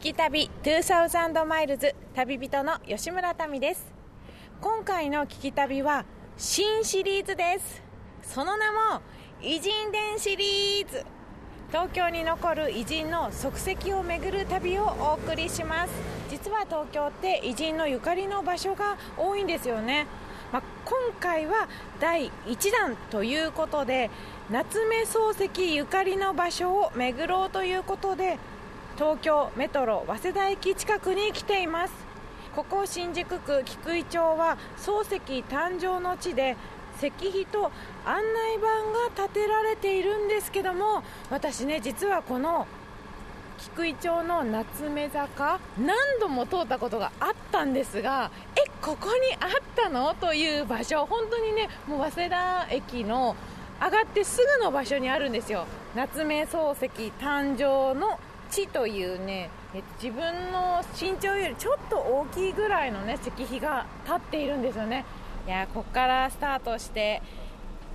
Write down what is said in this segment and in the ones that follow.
き旅2000マイルズ旅人の吉村民です。今回の聞き旅は新シリーズです。その名も偉人伝シリーズ。東京に残る偉人の足跡を巡る旅をお送りします。実は東京って偉人のゆかりの場所が多いんですよね。まあ、今回は第1弾ということで夏目漱石ゆかりの場所を巡ろうということで東京メトロ早稲田駅近くに来ています。ここ新宿区菊井町は漱石誕生の地で石碑と案内板が建てられているんですけども私ね実はこの菊井町の夏目坂何度も通ったことがあったんですがえここにあったの？という場所本当にねもう早稲田駅の上がってすぐの場所にあるんですよ。夏目漱石誕生の地というね自分の身長よりちょっと大きいぐらいのね石碑が立っているんですよね。いやここからスタートして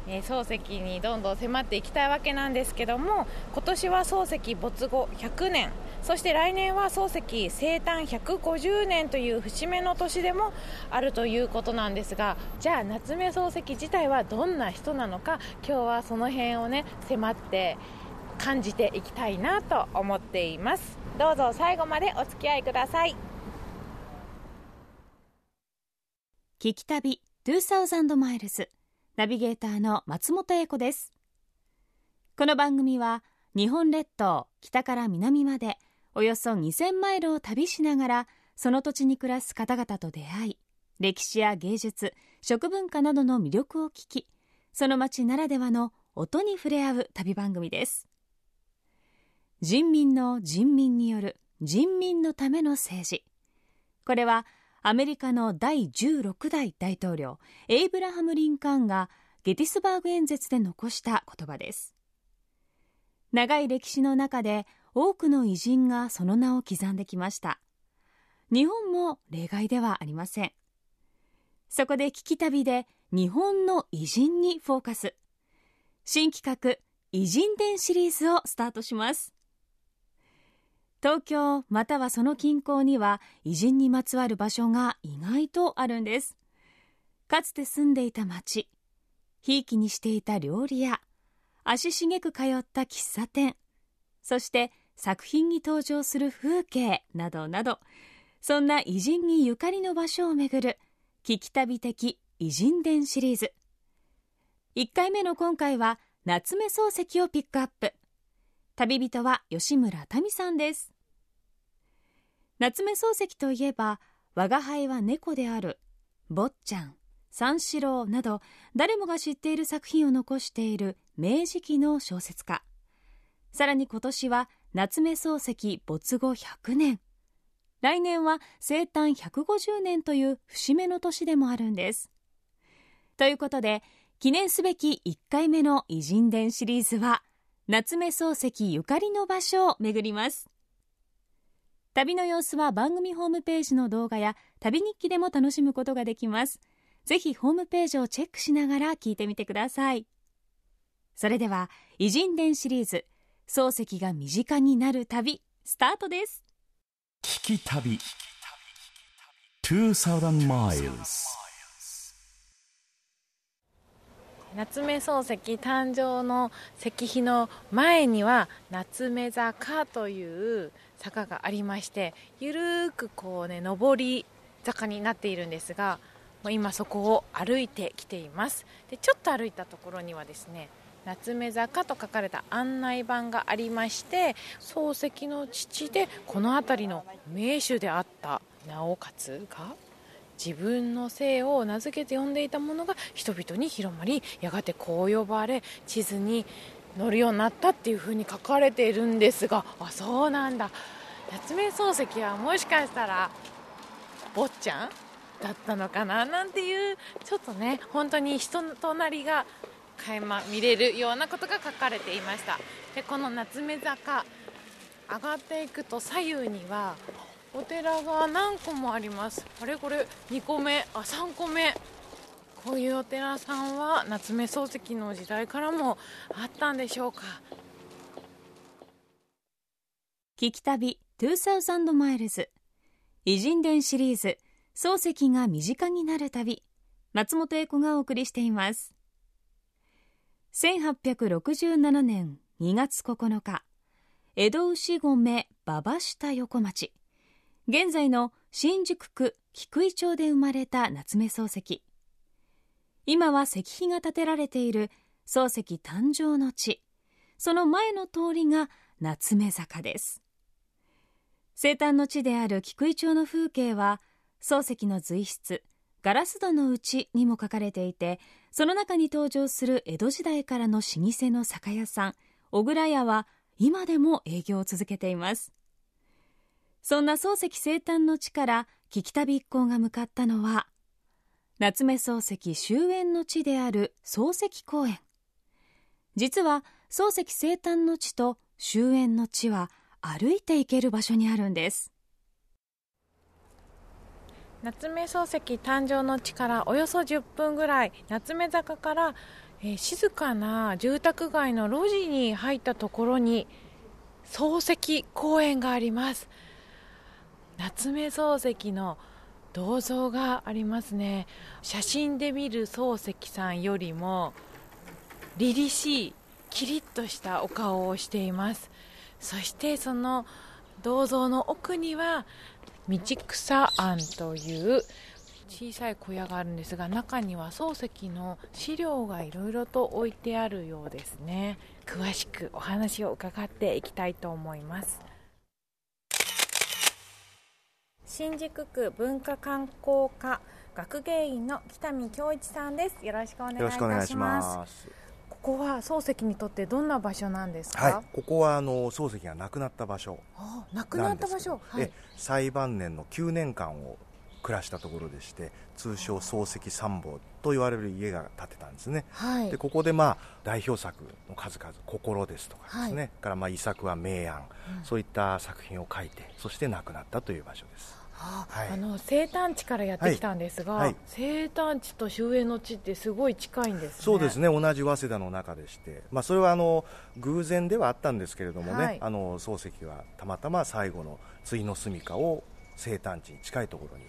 え漱石にどんどん迫っていきたいわけなんですけども今年は漱石没後100年。そして来年は漱石生誕150年という節目の年でもあるということなんですがじゃあ夏目漱石自体はどんな人なのか今日はその辺をね迫って感じていきたいなと思っています。どうぞ最後までお付き合いください。聞き旅2000マイルズナビゲーターの松本英子です。この番組は日本列島北から南までおよそ2000マイルを旅しながらその土地に暮らす方々と出会い歴史や芸術食文化などの魅力を聞きその街ならではの音に触れ合う旅番組です。人民の人民による人民のための政治。これはアメリカの第16代大統領エイブラハム・リンカーンがゲティスバーグ演説で残した言葉です。長い歴史の中で多くの偉人がその名を刻んできました。日本も例外ではありません。そこで聞き旅で日本の偉人にフォーカス。新企画偉人伝シリーズをスタートします。東京またはその近郊には偉人にまつわる場所が意外とあるんです。かつて住んでいた町ひいきにしていた料理屋足しげく通った喫茶店そして作品に登場する風景などなどそんな偉人にゆかりの場所をめぐる聞き旅的偉人伝シリーズ。1回目の今回は夏目漱石をピックアップ。旅人は吉村民さんです。夏目漱石といえば「我が輩は猫である」「坊ちゃん」「三四郎」など誰もが知っている作品を残している明治期の小説家。さらに今年は夏目漱石没後100年。来年は生誕150年という節目の年でもあるんです。ということで記念すべき1回目の偉人伝シリーズは夏目漱石ゆかりの場所を巡ります。旅の様子は番組ホームページの動画や旅日記でも楽しむことができます。ぜひホームページをチェックしながら聞いてみてください。それでは偉人伝シリーズ漱石が身近になる旅スタートです。聞き旅。2000 miles 夏目漱石誕生の石碑の前には夏目坂という坂がありましてゆるーくこうね上り坂になっているんですが今そこを歩いてきています。でちょっと歩いたところにはですね夏目坂と書かれた案内板がありまして漱石の父でこの辺りの名手であったなおかつが自分の姓を名付けて呼んでいたものが人々に広まりやがてこう呼ばれ地図に乗るようになったっていう風に書かれているんですがあそうなんだ。夏目漱石はもしかしたら坊ちゃんだったのかななんていうちょっとね本当に人となりが垣間見れるようなことが書かれていました。でこの夏目坂上がっていくと左右にはお寺が何個もあります。あれこれ2個目。あ3個目。こういうお寺さんは夏目漱石の時代からもあったんでしょうか。聞き旅2000マイルズ。偉人伝シリーズ。漱石が身近になる旅。松本英子がお送りしています。1867年2月9日。江戸牛込馬場下横町。現在の新宿区菊井町で生まれた夏目漱石。今は石碑が建てられている漱石誕生の地。その前の通りが夏目坂です。生誕の地である菊井町の風景は漱石の随筆「ガラス戸のうち」にも書かれていてその中に登場する江戸時代からの老舗の酒屋さん小倉屋は今でも営業を続けています。そんな漱石生誕の地から聞き旅一行が向かったのは夏目漱石終焉の地である漱石公園。実は漱石生誕の地と終焉の地は歩いて行ける場所にあるんです。夏目漱石誕生の地からおよそ10分ぐらい夏目坂から、えー、静かな住宅街の路地に入ったところに漱石公園があります。夏目漱石の銅像がありますね。写真で見る漱石さんよりも凛々しいキリッとしたお顔をしています。そしてその銅像の奥には道草庵という小さい小屋があるんですが中には漱石の資料がいろいろと置いてあるようですね。詳しくお話を伺っていきたいと思います。新宿区文化観光課学芸員の北見恭一さんです。よろしくお願いいたします。ここは漱石にとってどんな場所なんですか、はい、ここはあの漱石が亡くなった場所亡くなった場所、はい、最晩年の9年間を暮らしたところでして通称漱石三宝と言われる家が建てたんですね、はい、でここでまあ代表作の数々「心」ですとかですね、はい、からまあ遺作は「明暗」うん、そういった作品を書いてそして亡くなったという場所です。あはい、あの生誕地からやってきたんですが、はい。はい、生誕地と終焉の地ってすごい近いんです、ね、そうですね。同じ早稲田の中でして、まあ、それはあの偶然ではあったんですけれどもね、あの漱石はたまたま最後の対の住処を生誕地に近いところに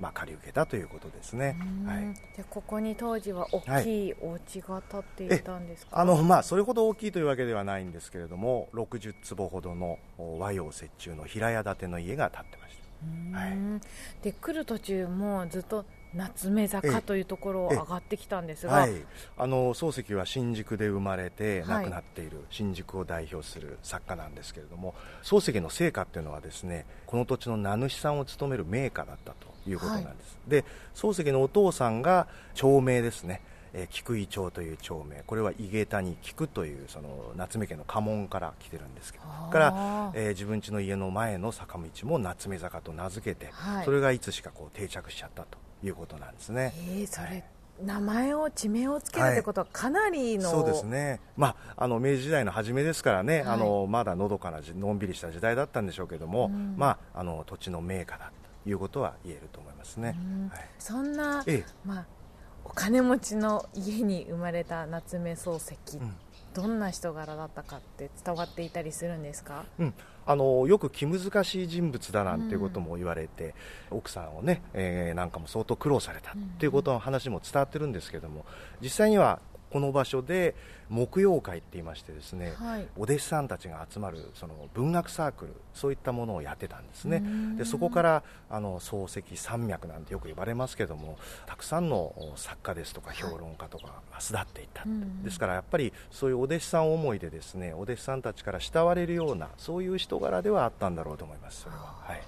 まあ、借り受けたということですね、はい、じゃここに当時は大きいお家が建っていたんですか、あのまあ、それほど大きいというわけではないんですけれども60坪ほどの和洋折衷の平屋建ての家が建ってました。はい、で来る途中もずっと夏目坂というところを上がってきたんですが、はい、あの漱石は新宿で生まれて亡くなっている新宿を代表する作家なんですけれども、漱石の成果っていうのはですねこの土地の名主さんを務める名家だったということなんです、で漱石のお父さんが町名ですね。えー、菊井町という町名。これは井桁に菊というその夏目家の家紋から来てるんですけど。から、えー、自分家の家の前の坂道も夏目坂と名付けて、はい、それがいつしかこう定着しちゃったということなんですね。えー、それ、はい名前を地名をつけるってことはかなりの、はい、そうですね、まあ、あの明治時代の初めですからね、はい、あのまだのどかなのんびりした時代だったんでしょうけども、うん、まあ、あの土地の名家だということは言えると思いますね、はい、そんな、ええ、まあ、お金持ちの家に生まれた夏目漱石、うん、どんな人柄だったかって伝わっていたりするんですか、うん、あのよく気難しい人物だなんていうことも言われて、うん、奥さんをね、えー、なんかも相当苦労されたっていうことの話も伝わってるんですけども実際にはこの場所で木曜会って言いましてですね、はい、お弟子さんたちが集まるその文学サークルそういったものをやってたんですね。でそこからあの漱石山脈なんてよく呼ばれますけどもたくさんの作家ですとか評論家とかが巣立っていった、はい、ですからやっぱりそういうお弟子さん思いでですねお弟子さんたちから慕われるようなそういう人柄ではあったんだろうと思いますそれは。はい。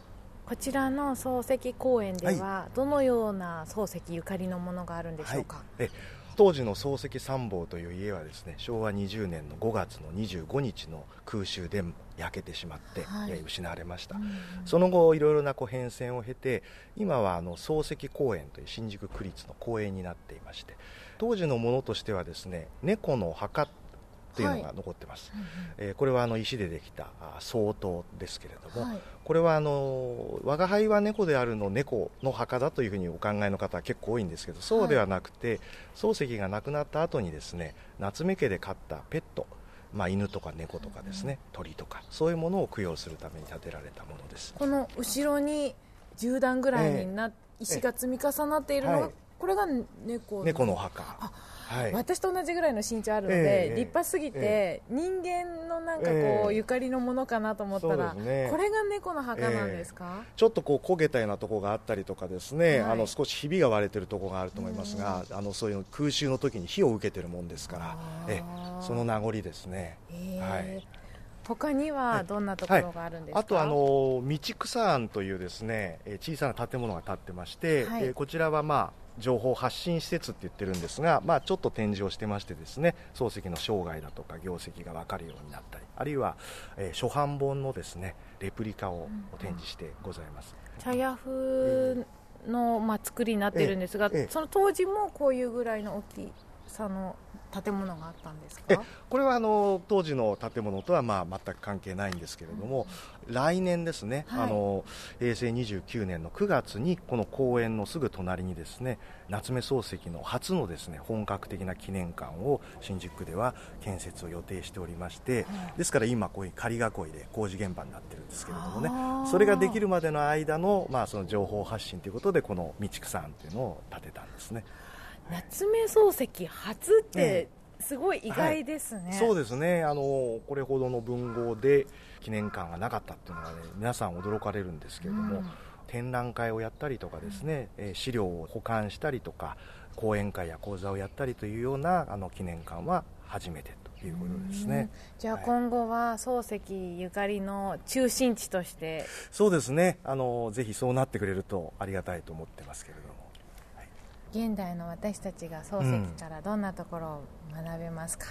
こちらの漱石公園では、どのような漱石ゆかりのものがあるんでしょうか、はい、当時の漱石参謀という家はですね昭和20年の5月の25日の空襲で焼けてしまって、はい、失われました、うん、その後いろいろなこう変遷を経て今はあの漱石公園という新宿区立の公園になっていまして当時のものとしてはですね猫の墓っていうのが残ってます、はい、えー、これはあの石でできた相当ですけれども、はい、これはあの我が輩は猫であるの猫の墓だというふうにお考えの方は結構多いんですけどそうではなくて、はい、漱石が亡くなった後にですね夏目家で飼ったペットまあ、犬とか猫とかですね、鳥とかそういうものを供養するために建てられたものです。この後ろに10段ぐらいにな、石が積み重なっているのが、はいこれが猫猫のお墓。あはい。私と同じぐらいの身長あるので、ええ立派すぎて、え人間のなんかこう、ええ。ゆかりのものかなと思ったら、ね。これが猫の墓なんですか、ちょっとこう焦げたようなところがあったりとかですね、はい。あの少しひびが割れてるところがあると思いますが、あのそういう空襲の時に火を受けてるもんですからえその名残ですね、ええ。はい。他にはどんなところがあるんですか、あとあの道草庵というですねえー小さな建物が建ってまして、はい。えーこちらはまあ情報発信施設って言ってるんですが、まあ、ちょっと展示をしてましてですね漱石の生涯だとか業績が分かるようになったりあるいは、えー初版本のですねレプリカを展示してございます、茶屋風の、まあ、作りになってるんですが、その当時もこういうぐらいの大きさの建物があったんですえかこれはあの当時の建物とはまあ全く関係ないんですけれども、来年ですね、はい。あの平成29年の9月にこの公園のすぐ隣にですね夏目漱石の初のですね本格的な記念館を新宿区では建設を予定しておりまして、ですから今こういう仮囲いで工事現場になってるんですけれどもねそれができるまでの間の,、まあその情報発信ということでこの道草庵っていうのを建てたんですね。夏目漱石初ってえすごい意外ですね、そうですね。あのこれほどの文豪で記念館がなかったっていうのは、ね、皆さん驚かれるんですけれども、うん。展覧会をやったりとかですね、えー資料を保管したりとか講演会や講座をやったりというようなあの記念館は初めてということですね。じゃあはい。今後は漱石ゆかりの中心地として。そうですね。あのぜひそうなってくれるとありがたいと思ってますけれども現代の私たちが漱石からどんなところを学べますか、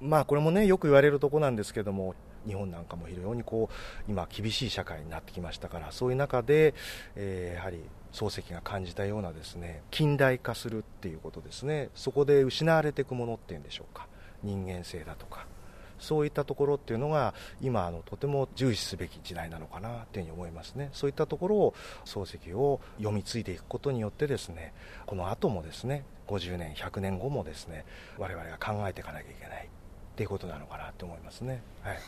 まあこれもねよく言われるところなんですけども日本なんかも非常にこう今厳しい社会になってきましたからそういう中で、えーやはり漱石が感じたようなですね近代化するっていうことですね。そこで失われていくものっていうんでしょうか。人間性だとかそういったところっていうのが今あのとても重視すべき時代なのかなというふうに思いますね。そういったところを漱石を読み継いでいくことによってですねこの後もですね50年100年後もですね我々が考えていかなきゃいけないっていうことなのかなと思いますね。はい。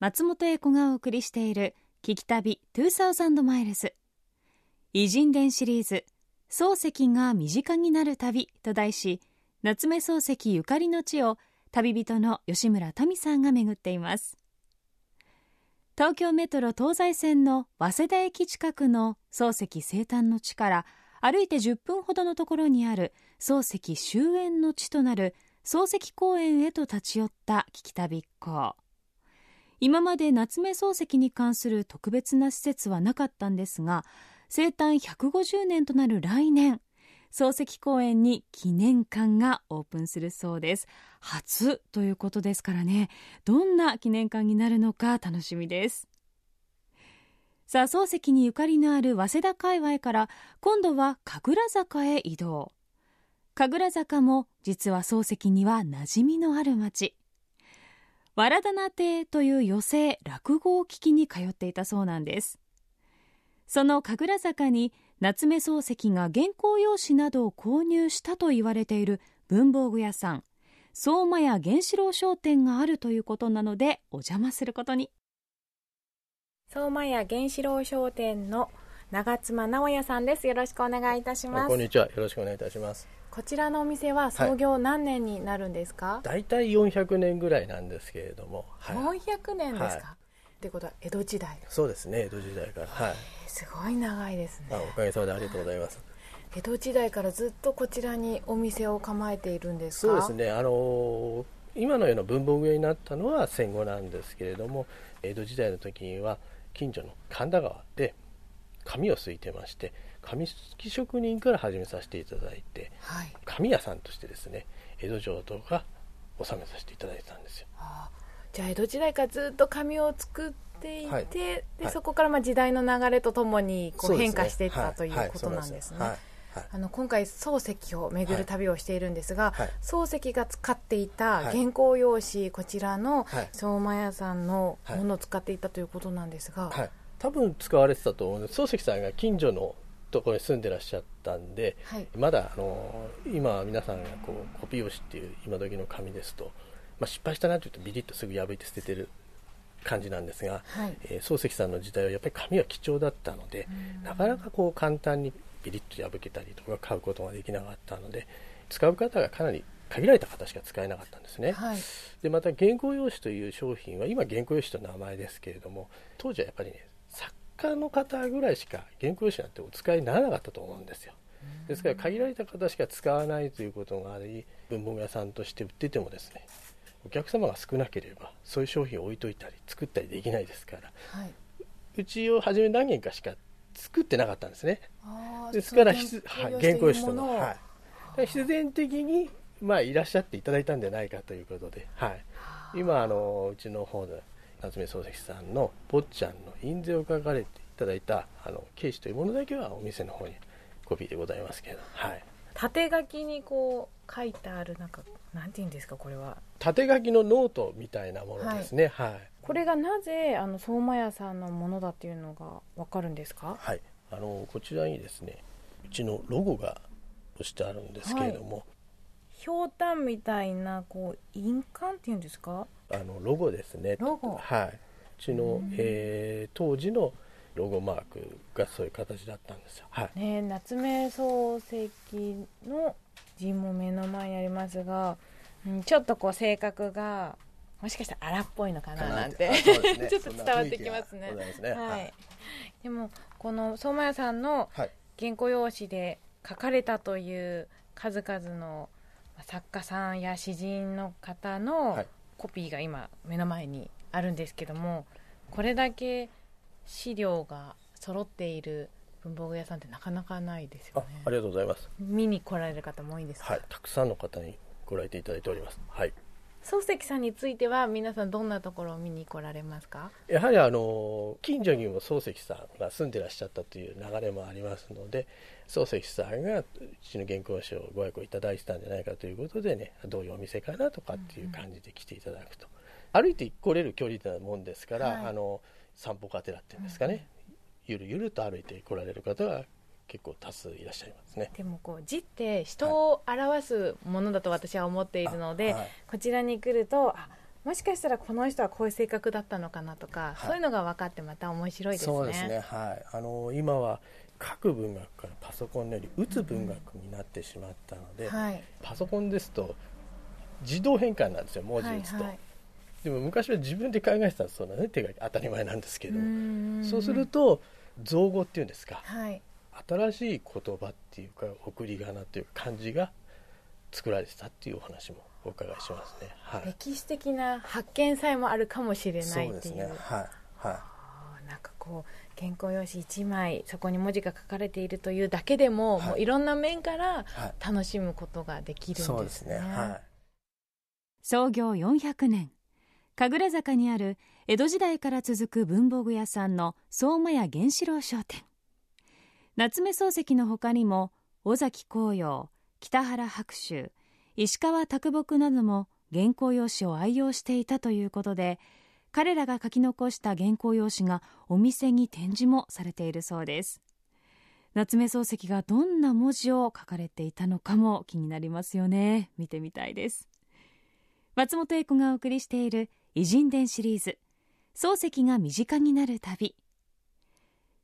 松本英子がお送りしている「聞き旅2000マイルズ」偉人伝シリーズ「漱石が身近になる旅」と題し夏目漱石ゆかりの地を旅人の吉村民さんが巡っています。東京メトロ東西線の早稲田駅近くの漱石生誕の地から歩いて10分ほどのところにある漱石終焉の地となる漱石公園へと立ち寄った聞き旅一行今まで夏目漱石に関する特別な施設はなかったんですが生誕150年となる来年漱石公園に記念館がオープンするそうです。初ということですからね。どんな記念館になるのか楽しみです。さあ漱石にゆかりのある早稲田界隈から今度は神楽坂へ移動。神楽坂も実は漱石には馴染みのある町わらだな亭という寄席落語を聞きに通っていたそうなんです。その神楽坂に夏目漱石が原稿用紙などを購入したと言われている文房具屋さん。相馬屋源四郎商店があるということなのでお邪魔することに。相馬屋源四郎商店の長妻直也さんです。よろしくお願いいたします。こんにちは。よろしくお願いいたします。こちらのお店は創業何年になるんですか、大体400年ぐらいなんですけれども、はい、400年ですか、はいってことは江戸時代。そうですね江戸時代から。はい。すごい長いですね。あおかげさまでありがとうございます。江戸時代からずっとこちらにお店を構えているんですか？そうですね。あのー今のような文房具屋になったのは戦後なんですけれども江戸時代の時には近所の神田川で紙をすいてまして紙すき職人から始めさせていただいてはい。紙屋さんとしてですね江戸城とか納めさせていただいてたんですよ。あーじゃあ江戸時代からずっと紙を作っていて、はい。ではい。そこからまあ時代の流れとともにこそう変化していったはい。ということなんですね。あの今回漱石を巡る旅をしているんですが、はい。漱石が使っていたはい。原稿用紙、こちらのはい。相馬屋さんのもはいのを使っていたということなんですが、はい、多分使われてたと思うんです。漱石さんが近所のところに住んでらっしゃったんで、はい。まだあの今皆さんがこうコピー用紙っていう今時の紙ですと、まあ、失敗したなというとビリッとすぐ破いて捨ててる感じなんですが、はい。えー漱石さんの時代はやっぱり紙は貴重だったので、なかなかこう簡単にビリッと破けたりとか買うことができなかったので使う方がかなり限られた方しか使えなかったんですね。はい。でまた原稿用紙という商品は今原稿用紙という名前ですけれども当時はやっぱりね作家の方ぐらいしか原稿用紙なんてお使いにならなかったと思うんですよ。ですから限られた方しか使わないということがあり文房具屋さんとして売っててもですねお客様が少なければそういう商品を置いといたり作ったりできないですから。はい。うちを初め何件かしか作ってなかったんですね。ですからはい原稿用紙とのはい、必然的に、まあ、いらっしゃっていただいたんじゃないかということで、はい、今あのうちの方で夏目漱石さんの「坊ちゃんの印税」を書かれていただいたあのケースというものだけはお店の方にコピーでございますけど、はい、縦書きにこう書いてあるなんかなんていうんですかこれは。縦書きのノートみたいなものですね。はい、これがなぜあの相馬屋さんのものだっていうのがわかるんですか？はい、あのこちらにですねうちのロゴが押してあるんですけれども、ひょうたんみたいなこう印鑑っていうんですか？あのロゴですね。ロゴ。はい。うちの、えー当時のロゴマークがそういう形だったんですよ。はい。ね夏目漱石の字も目の前にありますが、うん、ちょっとこう性格がもしかしたら荒っぽいのかななんて。ね。ちょっと伝わってきますね。すね。ははいい、でもこの相馬屋さんのはい。原稿用紙で書かれたという数々のまあ作家さんや詩人の方のはい。コピーが今目の前にあるんですけどもこれだけ資料が揃っている文房具屋さんってなかなかないですあよね。ありがとうございます。見に来られる方も多いんですか、はいたくさんの方にご来店いただいております。はい。漱石さんについては皆さんどんなところを見に来られますか？やはりあの近所にも漱石さんが住んでらっしゃったという流れもありますので漱石さんがうちの原稿書をご愛顧いただいてたんじゃないかということでねどういうお店かなとかっていう感じで来ていただくと、歩いて来れる距離なもんですから、はい。あの散歩がてらっていうんですかね、ゆるゆると歩いて来られる方が結構多数いらっしゃいますね。でもこう字って人を表すものだと私は思っているので、あはい。こちらに来るとあもしかしたらこの人はこういう性格だったのかなとか、はい。そういうのが分かってまた面白いですね。そうですね、はい、あの今は書く文学からパソコンのより打つ文学になってしまったので、はい。パソコンですと自動変換なんですよ文字はい打つと、はいでも昔は自分で考えてたそうなね。手が当たり前なんですけど。そうすると造語っていうんですか。はい。新しい言葉っていうか送り仮名っていうか漢字が作られてたっていうお話もお伺いしますね。はい。歴史的な発見さえもあるかもしれないっていう。ね。はい。はい。なんかこう原稿用紙1枚そこに文字が書かれているというだけでも,、はい。もういろんな面からはい。楽しむことができるんですね。そうですね。はい。創業400年神楽坂にある江戸時代から続く文房具屋さんの相馬屋源四郎商店。夏目漱石の他にも尾崎紅葉北原白秋石川啄木なども原稿用紙を愛用していたということで彼らが書き残した原稿用紙がお店に展示もされているそうです。夏目漱石がどんな文字を書かれていたのかも気になりますよね。見てみたいです。松本英子がお送りしている偉人伝シリーズ。漱石が身近になる旅。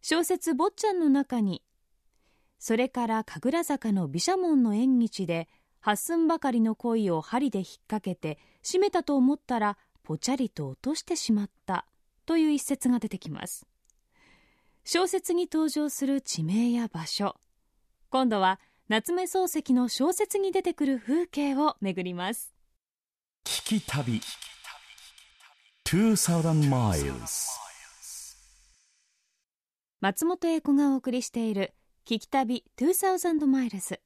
小説「坊ちゃん」の中にそれから神楽坂の毘沙門の縁日で八寸ばかりの鯉を針で引っ掛けて締めたと思ったらぽちゃりと落としてしまった。という一節が出てきます。小説に登場する地名や場所。今度は夏目漱石の小説に出てくる風景を巡ります。聞き旅。2000 miles. 松本英子がお送りしている「聞き旅2000マイルズ」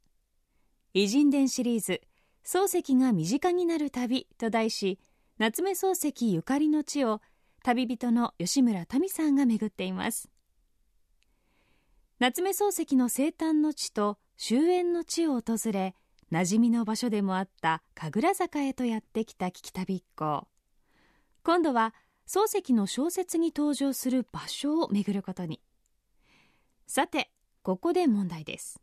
偉人伝シリーズ「漱石が身近になる旅」と題し夏目漱石ゆかりの地を旅人の吉村民さんが巡っています。夏目漱石の生誕の地と終焉の地を訪れ馴染みの場所でもあった神楽坂へとやってきた聞き旅一行。今度は漱石の小説に登場する場所を巡ることに。さてここで問題です。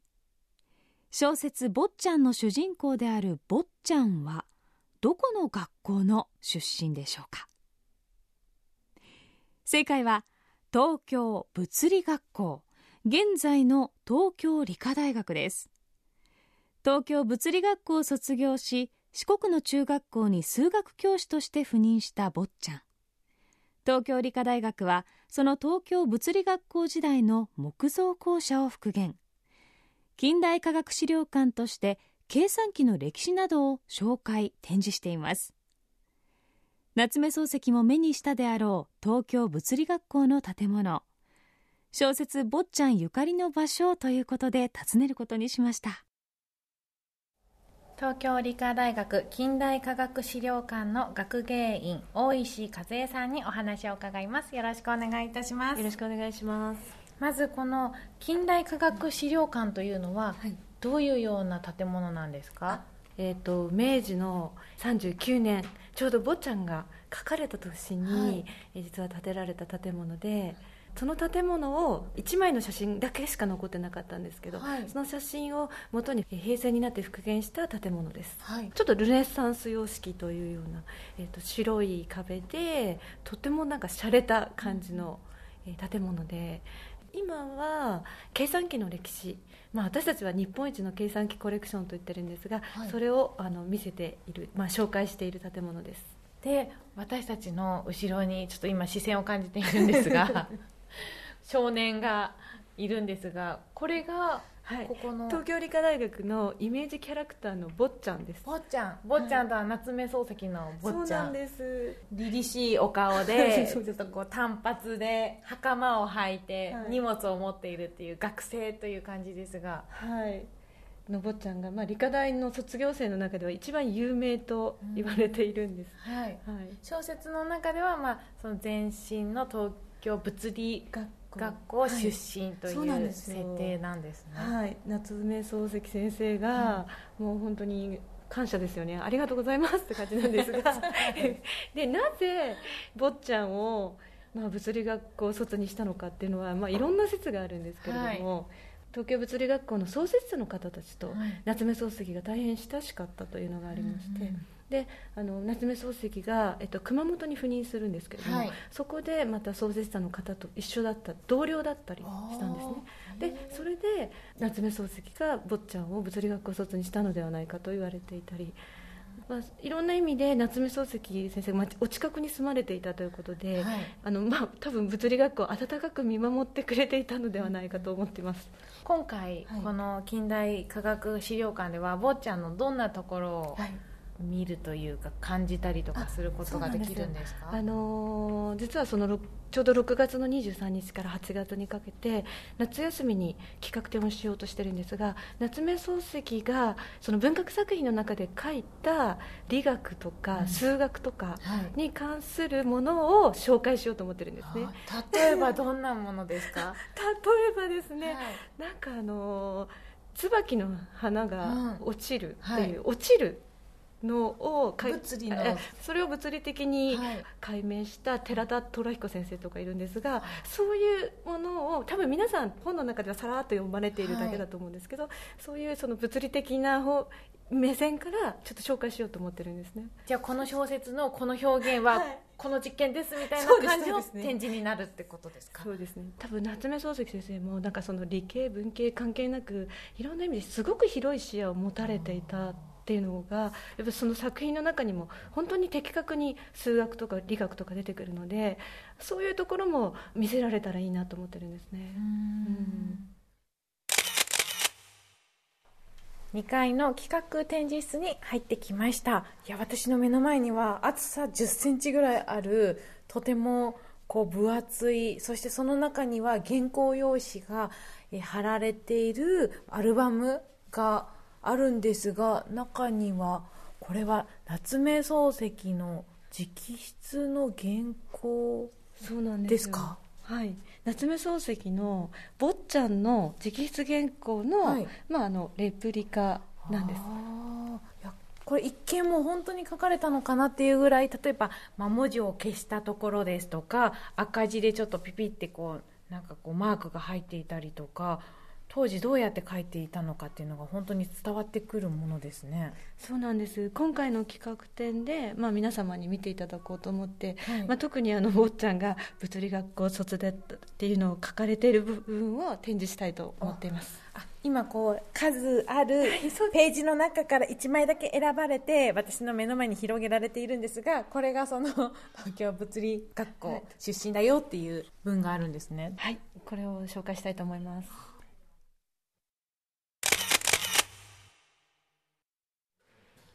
小説「坊ちゃん」の主人公である坊ちゃんはどこの学校の出身でしょうか。正解は東京物理学校現在の東京理科大学です。東京物理学校を卒業し四国の中学校に数学教師として赴任した坊ちゃん。東京理科大学はその東京物理学校時代の木造校舎を復元。近代科学資料館として計算機の歴史などを紹介展示しています。夏目漱石も目にしたであろう東京物理学校の建物。小説「坊ちゃん」ゆかりの場所ということで訪ねることにしました。東京理科大学近代科学資料館の学芸員大石和恵さんにお話を伺います。よろしくお願いいたします。よろしくお願いします。まずこの近代科学資料館というのは、はい、どういうような建物なんですか？えーと、明治の39年ちょうど坊ちゃんが書かれた年に、はい、実は建てられた建物でその建物を1枚の写真だけしか残ってなかったんですけど、はい、その写真をもとに平成になって復元した建物です、はい、ちょっとルネサンス様式というような、えーと、白い壁でとてもなんか洒落た感じの、えー、建物で今は計算機の歴史、まあ、私たちは日本一の計算機コレクションと言ってるんですが、はい、それをあの見せている、まあ、紹介している建物です。で私たちの後ろにちょっと今視線を感じているんですが 少年がいるんですがこれがはい、ここの東京理科大学のイメージキャラクターの坊ちゃんです。坊ちゃん。坊ちゃんとは夏目漱石の坊ちゃん、そうなんです。凛々しいお顔で ちょっとこう単発で袴を履いて荷物を持っているっていう学生という感じですが。はい。の坊ちゃんが、まあ、理科大の卒業生の中では一番有名と言われているんです、うん、はい、はい、小説の中では、まあ、その前身の東京物理学学校。出身という設定なんですね、はい、夏目漱石先生が、もう本当に感謝ですよね。ありがとうございますって感じなんですが。でなぜ坊ちゃんを、まあ、物理学校卒にしたのかっていうのは、まあ、い。ろんな説があるんですけれども、はい。東京物理学校の創設者の方たちと夏目漱石が大変親しかったというのがありまして、うんうん、であの夏目漱石が、えっと、熊本に赴任するんですけれども、はい、そこでまた創設者の方と一緒だった同僚だったりしたんですね。でそれで夏目漱石が坊ちゃんを物理学校卒にしたのではないかと言われていたりまあ、いろんな意味で夏目漱石先生がお近くに住まれていたということで、はい、あのまあ、多分物理学校を温かく見守ってくれていたのではないかと思っています。今回、はい、この近代科学資料館では坊ちゃんのどんなところを、はい見るというか感じたりとかすることができるんですか？あのー、実はそのちょうど6月の23日から8月にかけて夏休みに企画展をしようとしてるんですが夏目漱石がその文学作品の中で書いた理学とか数学とかに関するものを紹介しようと思ってるんですね、はい、例えばどんなものですか？例えばですね、はい、なんかあの椿の花が落ちるっていう、はい、落ちるのを物理の。それを物理的に解明した寺田虎彦先生とかいるんですが、はい、そういうものを多分皆さん本の中ではさらっと読まれているだけだと思うんですけど、はい、そういうその物理的な目線からちょっと紹介しようと思ってるんですね。じゃあこの小説のこの表現はこの実験ですみたいな感じの展示になるってことですか？そうですね。多分夏目漱石先生もなんかその理系文系関係なくいろんな意味ですごく広い視野を持たれていたっていうのがやっぱその作品の中にも本当に的確に数学とか理学とか出てくるのでそういうところも見せられたらいいなと思ってるんですね。2階の企画展示室に入ってきましたいや私の目の前には厚さ1 0センチぐらいあるとてもこう分厚いそしてその中には原稿用紙が貼られているアルバムがあるんですが中にはこれは夏目漱石の直筆の原稿そうなんですか？はい。夏目漱石の「坊ちゃん」の直筆原稿のはい、まあ、あのレプリカなんです。これ一見も本当に書かれたのかなっていうぐらい例えば、まあ、文字を消したところですとか赤字でちょっとピピってこうなんかこうマークが入っていたりとか当時どうやって書いていたのかっていうのが本当に伝わってくるものですね。そうなんです。今回の企画展で、まあ、皆様に見ていただこうと思って、はい。まあ、特にあの坊ちゃんが物理学校卒だっていうのを書かれている部分を展示したいと思っています。あ今こう数あるページの中から1枚だけ選ばれて私の目の前に広げられているんですがこれがその 東京物理学校出身だよっていう文があるんですね。はい。これを紹介したいと思います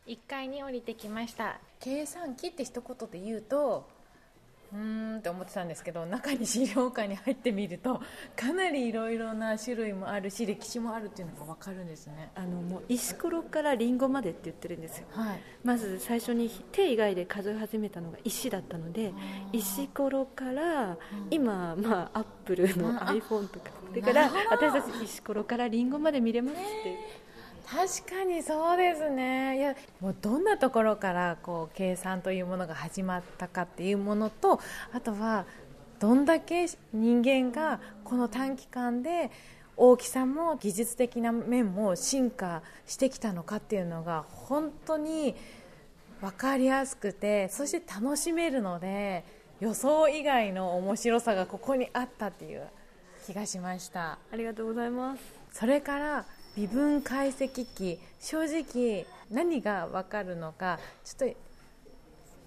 1階に降りてきました。計算機って一言で言うとうーんって思ってたんですけど中に資料館に入ってみるとかなりいろいろな種類もあるし歴史もあるっていうのが分かるんですね。あのもう石ころからリンゴまでって言ってるんですよ。はい。まず最初に手以外で数え始めたのが石だったので石ころから今、まあ、アップルの iPhone とか。だから私たち石ころからリンゴまで見れますって確かにそうですねいやもうどんなところからこう計算というものが始まったかっていうものとあとはどんだけ人間がこの短期間で大きさも技術的な面も進化してきたのかっていうのが本当に分かりやすくてそして楽しめるので予想以外の面白さがここにあったっていう気がしました。ありがとうございますそれから微分解析機。正直何が分かるのかちょっと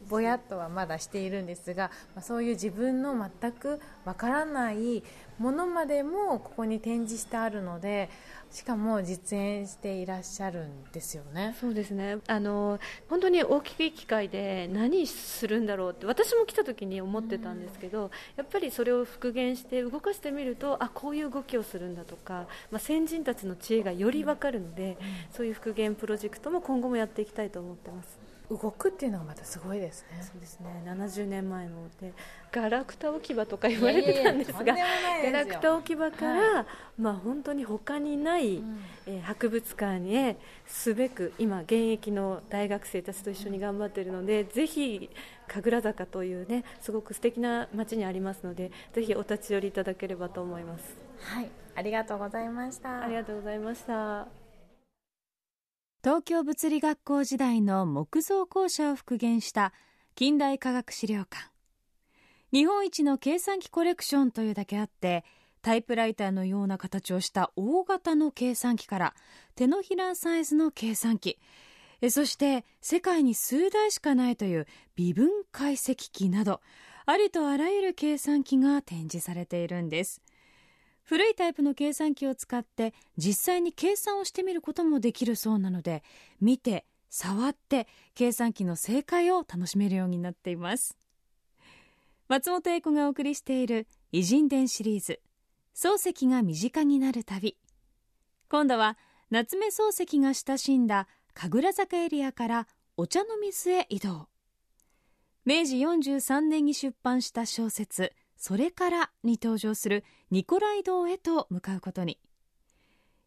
ぼやっとはまだしているんですが、まあ、そういう自分の全く分からないものまでもここに展示してあるのでしかも実演していらっしゃるんですよね。そうですねあの本当に大きい機械で何するんだろうって私も来た時に思ってたんですけど、やっぱりそれを復元して動かしてみるとあこういう動きをするんだとか、まあ、先人たちの知恵がより分かるので、そういう復元プロジェクトも今後もやっていきたいと思ってます。動くっていうのがまたすごいですね。そうですね。70年前のでガラクタ置き場とか言われてたんですがいやいやガラクタ置き場から、まあ、本当に他にない、ん。えー博物館へすべく今現役の大学生たちと一緒に頑張っているのでぜひ神楽坂というねすごく素敵な街にありますのでぜひお立ち寄りいただければと思います。はい、ありがとうございました。ありがとうございました東京物理学校時代の木造校舎を復元した近代科学資料館。日本一の計算機コレクションというだけあってタイプライターのような形をした大型の計算機から手のひらサイズの計算機。そして世界に数台しかないという微分解析機などありとあらゆる計算機が展示されているんです。古いタイプの計算機を使って実際に計算をしてみることもできるそうなので見て触って計算機の正解を楽しめるようになっています。松本英子がお送りしている偉人伝シリーズ漱石が身近になる旅。今度は夏目漱石が親しんだ神楽坂エリアからお茶の水へ移動。明治43年に出版した小説「それから」に登場するニコライ堂へと向かうことに。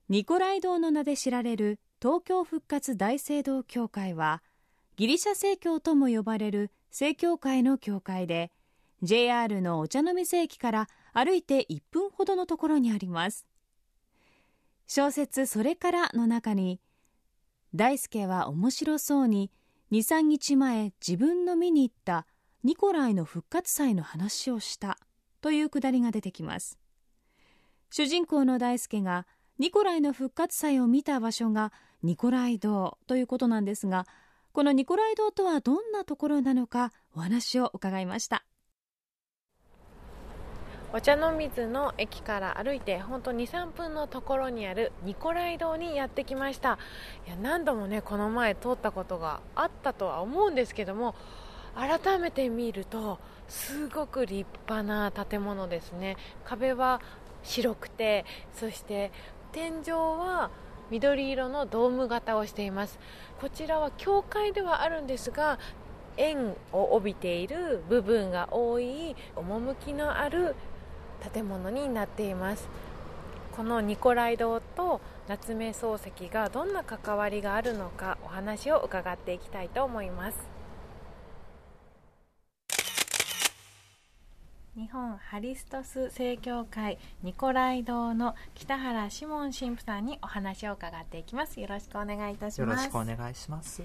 ニコライ堂の名で知られる東京復活大聖堂教会はギリシャ正教とも呼ばれる正教会の教会で JR のお茶の水駅から歩いて1分ほどのところにあります。小説「それから」の中に大輔は面白そうに23日前自分の見に行ったニコライの復活祭の話をしたというくだりが出てきます。主人公の大輔がニコライの復活祭を見た場所がニコライ堂ということなんですがこのニコライ堂とはどんなところなのかお話を伺いました。お茶の水の駅から歩いて本当23分のところにあるニコライ堂にやってきました。いや何度もねこの前通ったことがあったとは思うんですけども改めて見るとすごく立派な建物ですね。壁は白くてそして天井は緑色のドーム型をしています。こちらは教会ではあるんですが円を帯びている部分が多い趣のある建物になっています。このニコライ堂と夏目漱石がどんな関わりがあるのかお話を伺っていきたいと思います。日本ハリストス正教会ニコライ堂の北原志門神父さんにお話を伺っていきますよろしくお願いいたしよろますしくお願いします。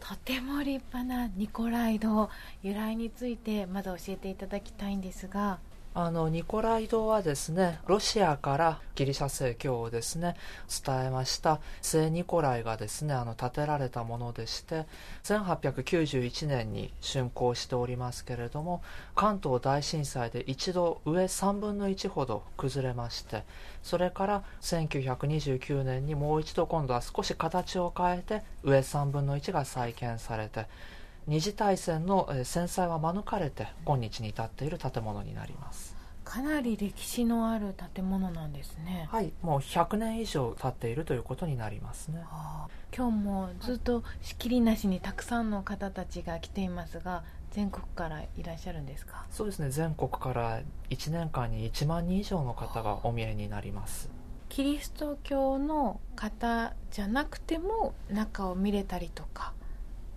とても立派なニコライ堂由来についてまず教えていただきたいんですがあのニコライ堂はですねロシアからギリシャ正教をですね伝えました。聖ニコライがですねあの建てられたものでして1891年に竣工しておりますけれども関東大震災で一度上3分の1ほど崩れましてそれから1929年にもう一度今度は少し形を変えて上3分の1が再建されて二次大戦のえー戦災は免れて今日に至っている建物になります。かなり歴史のある建物なんですね、はいもう100年以上経っているということになりますね。今日もずっとしきりなしにたくさんの方たちが来ていますが全国からいらっしゃるんですか？そうですね全国から1年間に1万人以上の方がお見えになります。キリスト教の方じゃなくても中を見れたりとか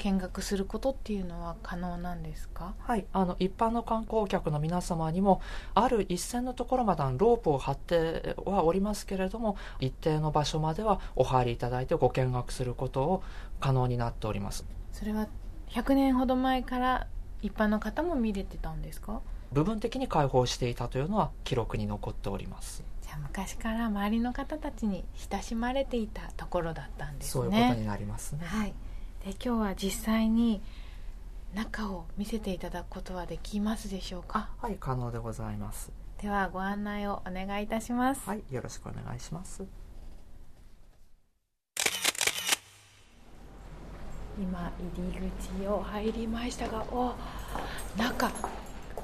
見学することっていうのは可能なんですか？はい、あの一般の観光客の皆様にもある一線のところまでロープを張ってはおりますけれども一定の場所まではお入りいただいてご見学することを可能になっております。それは100年ほど前から一般の方も見れてたんですか？部分的に開放していたというのは記録に残っております。じゃあ昔から周りの方たちに親しまれていたところだったんですね。そういうことになりますね。はい、で今日は実際に中を見せていただくことはできますでしょうか？はい可能でございます。ではご案内をお願いいたします、はいよろしくお願いします。今入り口を入りましたがお中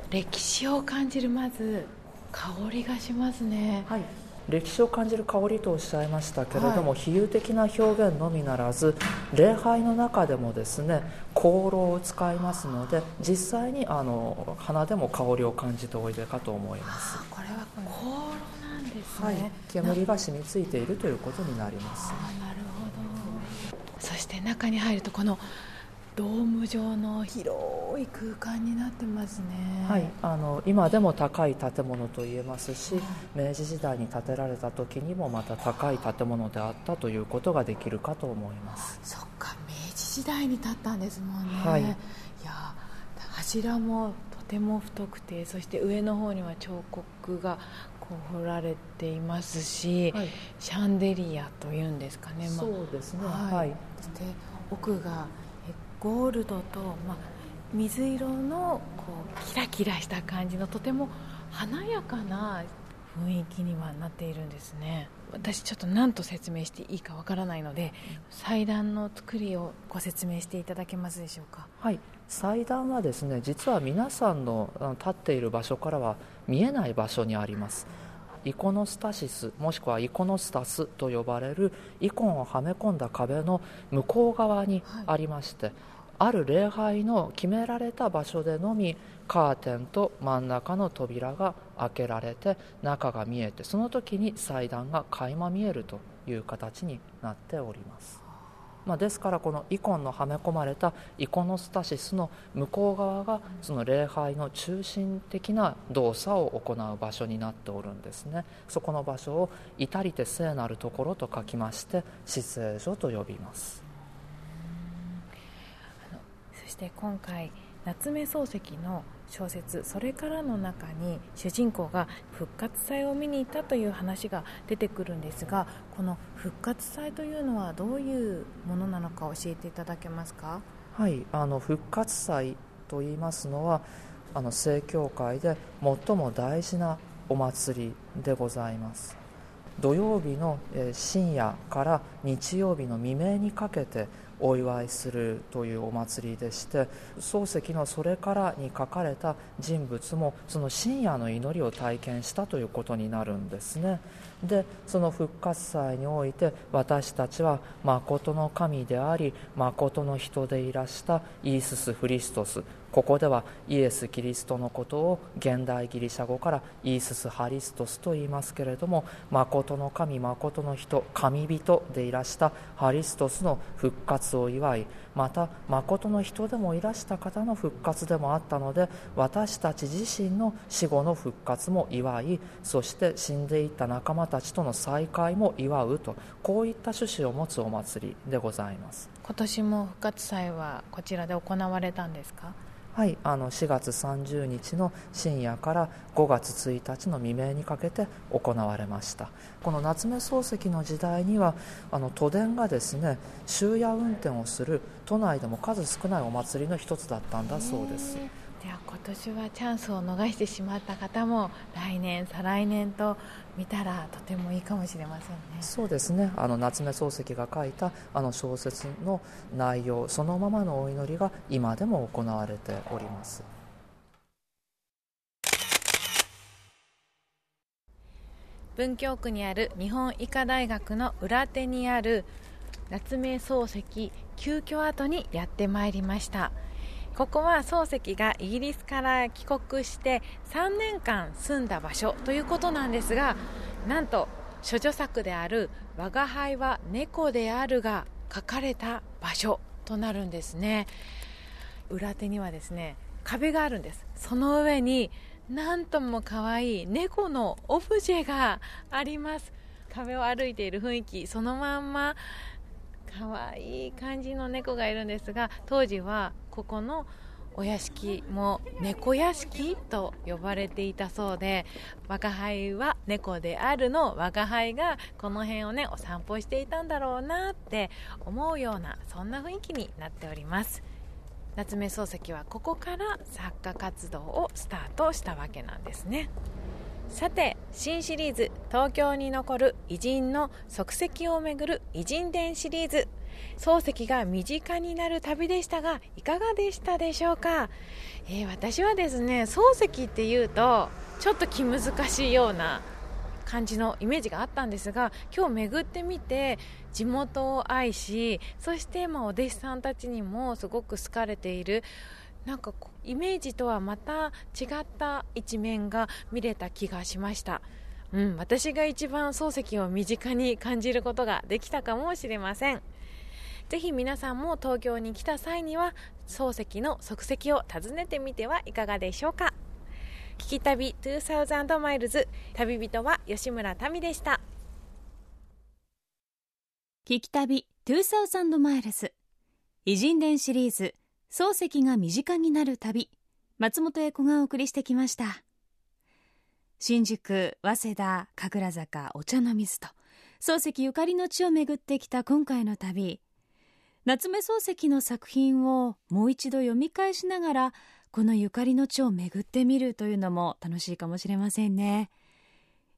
歴史を感じるまず香りがしますね。はい歴史を感じる香りとおっしゃいましたけれども、比喩的な表現のみならず礼拝の中でもですね香炉を使いますので実際にあの鼻でも香りを感じておいでかと思います。あこれは香炉なんですね、はい、煙が染みついているということになります。あなるほど。そして中に入るとこのドーム状の広い空間になってますね。はい、あの今でも高い建物と言えますし明治時代に建てられた時にもまた高い建物であったということができるかと思います。そっか。明治時代に建ったんですもんね、はい。いや柱もとても太くてそして上の方には彫刻がこう彫られていますし、はい。シャンデリアというんですかね、まあそうですね。はい。はい。そして奥がえゴールドと、まあ、水色のこうキラキラした感じのとても華やかな雰囲気にはなっているんですね。私ちょっと何と説明していいかわからないので祭壇の作りをご説明していただけますでしょうか。はい、祭壇はですね実は皆さんの立っている場所からは見えない場所にありますイコノスタシスもしくはイコノスタスと呼ばれるイコンをはめ込んだ壁の向こう側にありまして、ある礼拝の決められた場所でのみカーテンと真ん中の扉が開けられて中が見えてその時に祭壇が垣間見えるという形になっておりますまあ、ですからこのイコンのはめ込まれたイコノスタシスの向こう側がその礼拝の中心的な動作を行う場所になっておるんですね。そこの場所を「至りて聖なるところ」と書きまして至聖所と呼びます。そして今回夏目漱石の小説「それから」の中に主人公が復活祭を見に行ったという話が出てくるんですがこの復活祭というのはどういうものなのか教えていただけますか？はいあの復活祭といいますのはあの正教会で最も大事なお祭りでございます。土曜日の深夜から日曜日の未明にかけてお祝いするというお祭りでして漱石の「それから」に書かれた人物もその深夜の祈りを体験したということになるんですね。でその復活祭において私たちは誠の神であり誠の人でいらしたイースス・フリストスここではイエス・キリストのことを現代ギリシャ語からイースス・ハリストスと言いますけれども誠の神誠の人神人でいらしたハリストスの復活を祝いまた誠の人でもいらした方の復活でもあったので私たち自身の死後の復活も祝いそして死んでいった仲間たちとの再会も祝うとこういった趣旨を持つお祭りでございます。今年も復活祭はこちらで行われたんですか？はい、あの4月30日の深夜から5月1日の未明にかけて行われました。この夏目漱石の時代にはあの都電がですね終夜運転をする都内でも数少ないお祭りの一つだったんだそうです。では今年はチャンスを逃してしまった方も来年再来年と見たらとてもいいかもしれませんね。そうですね。あの夏目漱石が書いたあの小説の内容そのままのお祈りが今でも行われております。文京区にある日本医科大学の裏手にある夏目漱石旧居跡にやってまいりましたここは漱石がイギリスから帰国して3年間住んだ場所ということなんですがなんと処女作である「我が輩は猫である」が書かれた場所となるんですね。裏手にはですね壁があるんです。その上になんとも可愛い猫のオブジェがあります。壁を歩いている雰囲気そのまんま可愛い感じの猫がいるんですが当時はここのお屋敷も猫屋敷と呼ばれていたそうで若輩は猫であるの若輩がこの辺をねお散歩していたんだろうなって思うようなそんな雰囲気になっております。夏目漱石はここから作家活動をスタートしたわけなんですね。さて新シリーズ「東京に残る偉人の足跡をめぐる偉人伝」シリーズ。漱石が身近になる旅でしたがいかがでしたでしょうか、えー、私はですね漱石っていうとちょっと気難しいような感じのイメージがあったんですが今日巡ってみて地元を愛しそしてまあお弟子さんたちにもすごく好かれているなんかイメージとはまた違った一面が見れた気がしました。うん、私が一番漱石を身近に感じることができたかもしれません。ぜひ皆さんも東京に来た際には漱石の足跡を訪ねてみてはいかがでしょうか。聞き旅2000マイルズ旅人は吉村民でした聞き旅2000マイルズ偉人伝シリーズ漱石が身近になる旅松本英子がお送りしてきました。新宿早稲田神楽坂お茶の水と漱石ゆかりの地を巡ってきた今回の旅。夏目漱石の作品をもう一度読み返しながらこのゆかりの地を巡ってみるというのも楽しいかもしれませんね。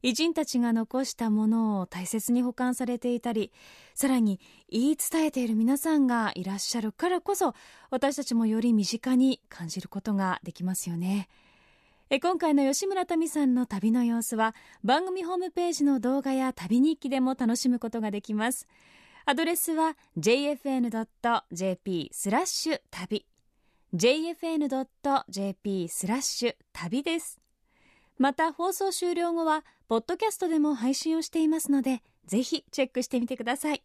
偉人たちが残したものを大切に保管されていたりさらに言い伝えている皆さんがいらっしゃるからこそ私たちもより身近に感じることができますよね。え今回の吉村民さんの旅の様子は番組ホームページの動画や旅日記でも楽しむことができます。アドレスは jfn.jp スラッシュ旅。jfn.jp スラッシュ旅です。また放送終了後はポッドキャストでも配信をしていますのでぜひチェックしてみてください。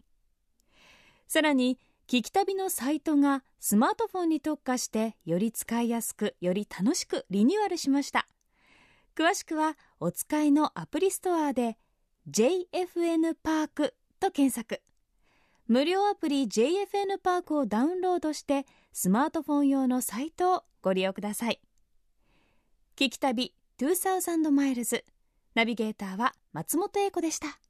さらに聞き旅のサイトがスマートフォンに特化してより使いやすくより楽しくリニューアルしました。詳しくはお使いのアプリストアで JFN パークと検索。無料アプリ JFN パークをダウンロードしてスマートフォン用のサイトをご利用ください。聞き旅2000マイルズナビゲーターは松本英子でした。